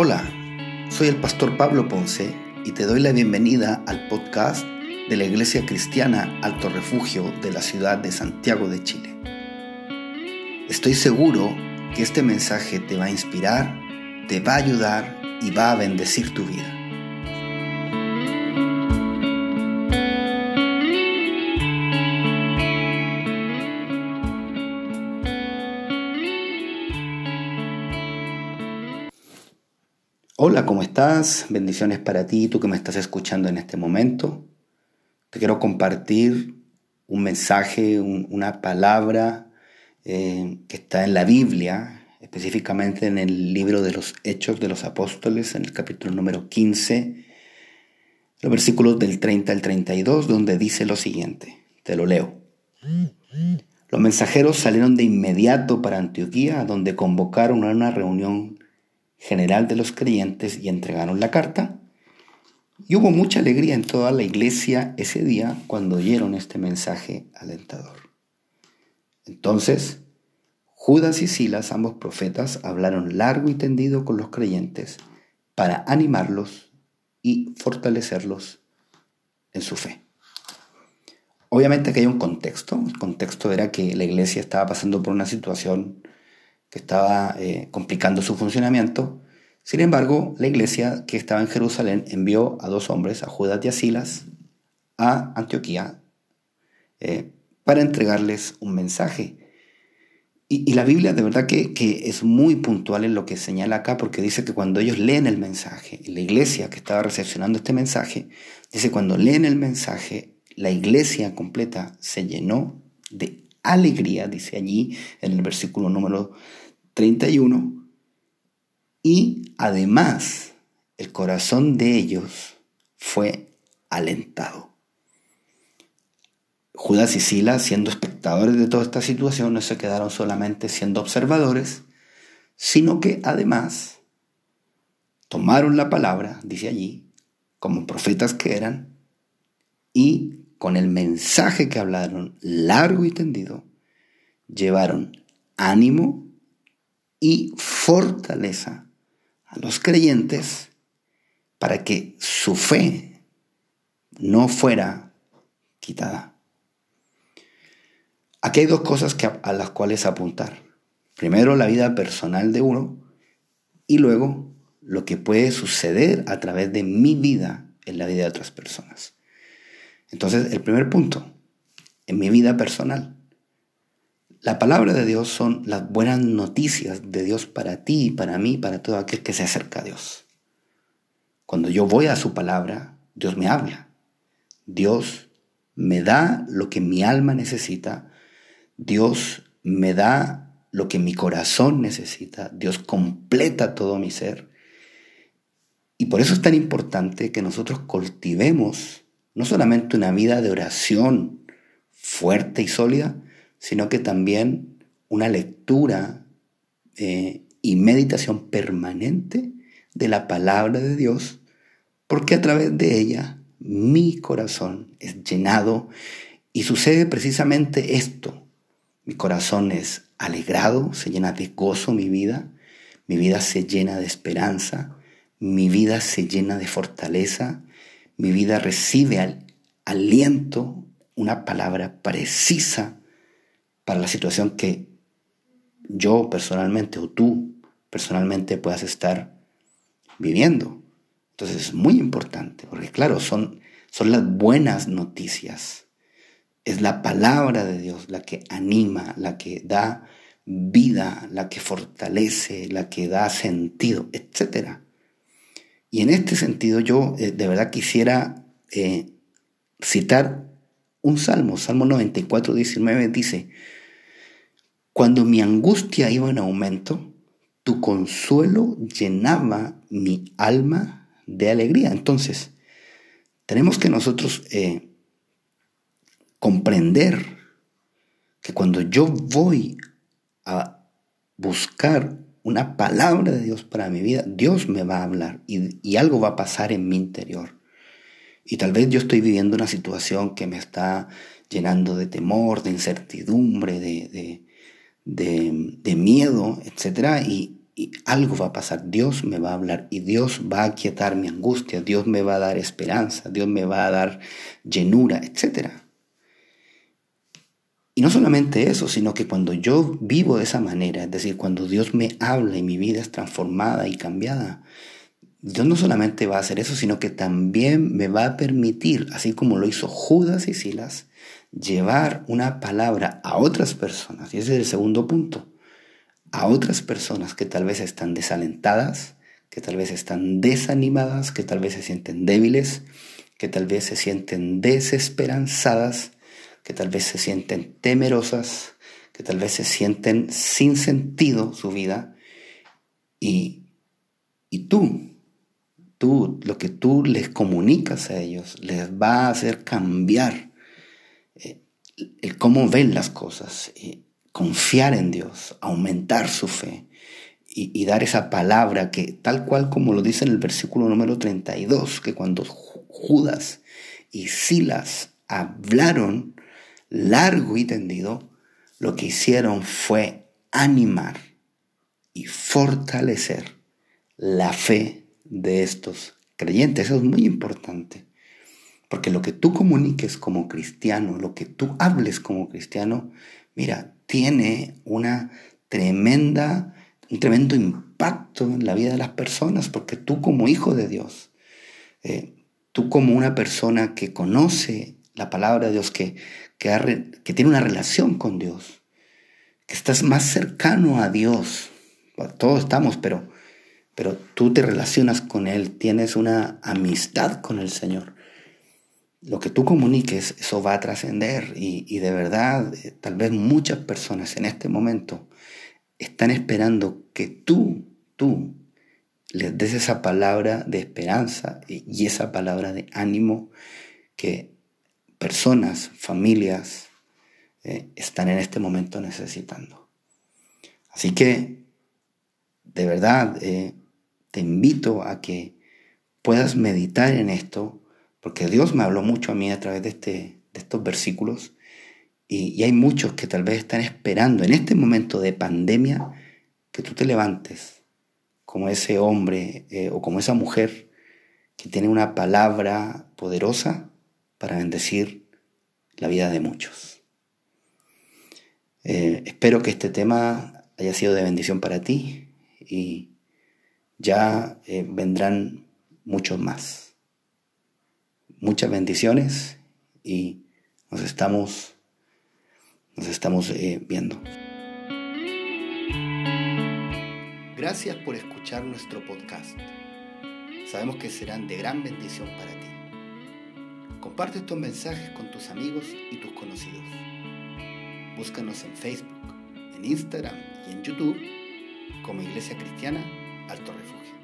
Hola, soy el pastor Pablo Ponce y te doy la bienvenida al podcast de la Iglesia Cristiana Alto Refugio de la ciudad de Santiago de Chile. Estoy seguro que este mensaje te va a inspirar, te va a ayudar y va a bendecir tu vida. Hola, ¿cómo estás? Bendiciones para ti, tú que me estás escuchando en este momento. Te quiero compartir un mensaje, una palabra eh, que está en la Biblia, específicamente en el libro de los Hechos de los Apóstoles, en el capítulo número 15, los versículos del 30 al 32, donde dice lo siguiente. Te lo leo. Los mensajeros salieron de inmediato para Antioquía, donde convocaron a una reunión general de los creyentes y entregaron la carta. Y hubo mucha alegría en toda la iglesia ese día cuando oyeron este mensaje alentador. Entonces, Judas y Silas, ambos profetas, hablaron largo y tendido con los creyentes para animarlos y fortalecerlos en su fe. Obviamente que hay un contexto. El contexto era que la iglesia estaba pasando por una situación que estaba eh, complicando su funcionamiento. Sin embargo, la iglesia que estaba en Jerusalén envió a dos hombres, a Judas y a Silas, a Antioquía eh, para entregarles un mensaje. Y, la Biblia de verdad que, que, es muy puntual en lo que señala acá, porque dice que cuando ellos leen el mensaje, la iglesia que estaba recepcionando este mensaje, dice cuando leen el mensaje, la iglesia completa se llenó de alegría, dice allí en el versículo número 31. Y además el corazón de ellos fue alentado. Judas y Silas, siendo espectadores de toda esta situación, no se quedaron solamente siendo observadores, sino que además tomaron la palabra, dice allí, como profetas que eran, y con el mensaje que hablaron largo y tendido, llevaron ánimo y fortaleza a los creyentes para que su fe no fuera quitada. Aquí hay dos cosas a las cuales apuntar. Primero, la vida personal de uno y luego lo que puede suceder a través de mi vida en la vida de otras personas. Entonces, el primer punto, en mi vida personal. La palabra de Dios son las buenas noticias de Dios para ti, para mí, para todo aquel que se acerca a Dios. Cuando yo voy a su palabra, Dios me habla. Dios me da lo que mi alma necesita. Dios me da lo que mi corazón necesita. Dios completa todo mi ser. Y por eso es tan importante que nosotros cultivemos no solamente una vida de oración fuerte y sólida, sino que también una lectura eh, y meditación permanente de la palabra de Dios, porque a través de ella mi corazón es llenado y sucede precisamente esto. Mi corazón es alegrado, se llena de gozo mi vida, mi vida se llena de esperanza, mi vida se llena de fortaleza, mi vida recibe al aliento, una palabra precisa para la situación que yo personalmente o tú personalmente puedas estar viviendo. Entonces es muy importante, porque claro, son, son las buenas noticias. Es la palabra de Dios la que anima, la que da vida, la que fortalece, la que da sentido, etc. Y en este sentido yo eh, de verdad quisiera eh, citar un salmo, Salmo 94, 19 dice, cuando mi angustia iba en aumento, tu consuelo llenaba mi alma de alegría. Entonces, tenemos que nosotros eh, comprender que cuando yo voy a buscar una palabra de Dios para mi vida, Dios me va a hablar y, algo va a pasar en mi interior. Y tal vez yo estoy viviendo una situación que me está llenando de temor, de incertidumbre, de, de, miedo, etc. Y, y algo va a pasar. Dios me va a hablar y Dios va a aquietar mi angustia, Dios me va a dar esperanza, Dios me va a dar llenura, etc. Y no solamente eso, sino que cuando yo vivo de esa manera, es decir, cuando Dios me habla y mi vida es transformada y cambiada, Dios no solamente va a hacer eso, sino que también me va a permitir, así como lo hizo Judas y Silas, llevar una palabra a otras personas. Y ese es el segundo punto. A otras personas que tal vez están desalentadas, que tal vez están desanimadas, que tal vez se sienten débiles, que tal vez se sienten desesperanzadas, que tal vez se sienten temerosas, que tal vez se sienten sin sentido su vida. Y, y tú, tú, lo que tú les comunicas a ellos, les va a hacer cambiar eh, el cómo ven las cosas, confiar en Dios, aumentar su fe y, dar esa palabra que tal cual como lo dice en el versículo número 32, que cuando Judas y Silas hablaron largo y tendido, lo que hicieron fue animar y fortalecer la fe de estos creyentes. Eso es muy importante. Porque lo que tú comuniques como cristiano, lo que tú hables como cristiano, mira, tiene una tremenda, un tremendo impacto en la vida de las personas, porque tú como hijo de Dios, eh, tú como una persona que conoce la palabra de Dios, que, que, tiene una relación con Dios, que estás más cercano a Dios, todos estamos, pero pero tú te relacionas con Él, tienes una amistad con el Señor. Lo que tú comuniques, eso va a trascender y, de verdad, eh, tal vez muchas personas en este momento están esperando que tú, tú, les des esa palabra de esperanza y esa palabra de ánimo que personas, familias, eh, están en este momento necesitando. Así que, de verdad, eh, te invito a que puedas meditar en esto, porque Dios me habló mucho a mí a través de, este, de estos versículos, y, hay muchos que tal vez están esperando en este momento de pandemia que tú te levantes como ese hombre eh, o como esa mujer que tiene una palabra poderosa para bendecir la vida de muchos. Eh, espero que este tema haya sido de bendición para ti y ya eh, vendrán muchos más. Muchas bendiciones y nos estamos, nos estamos eh, viendo. Gracias por escuchar nuestro podcast. Sabemos que serán de gran bendición para ti. Comparte estos mensajes con tus amigos y tus conocidos. Búscanos en Facebook, en Instagram y en YouTube como Iglesia Cristiana Alto Refugio.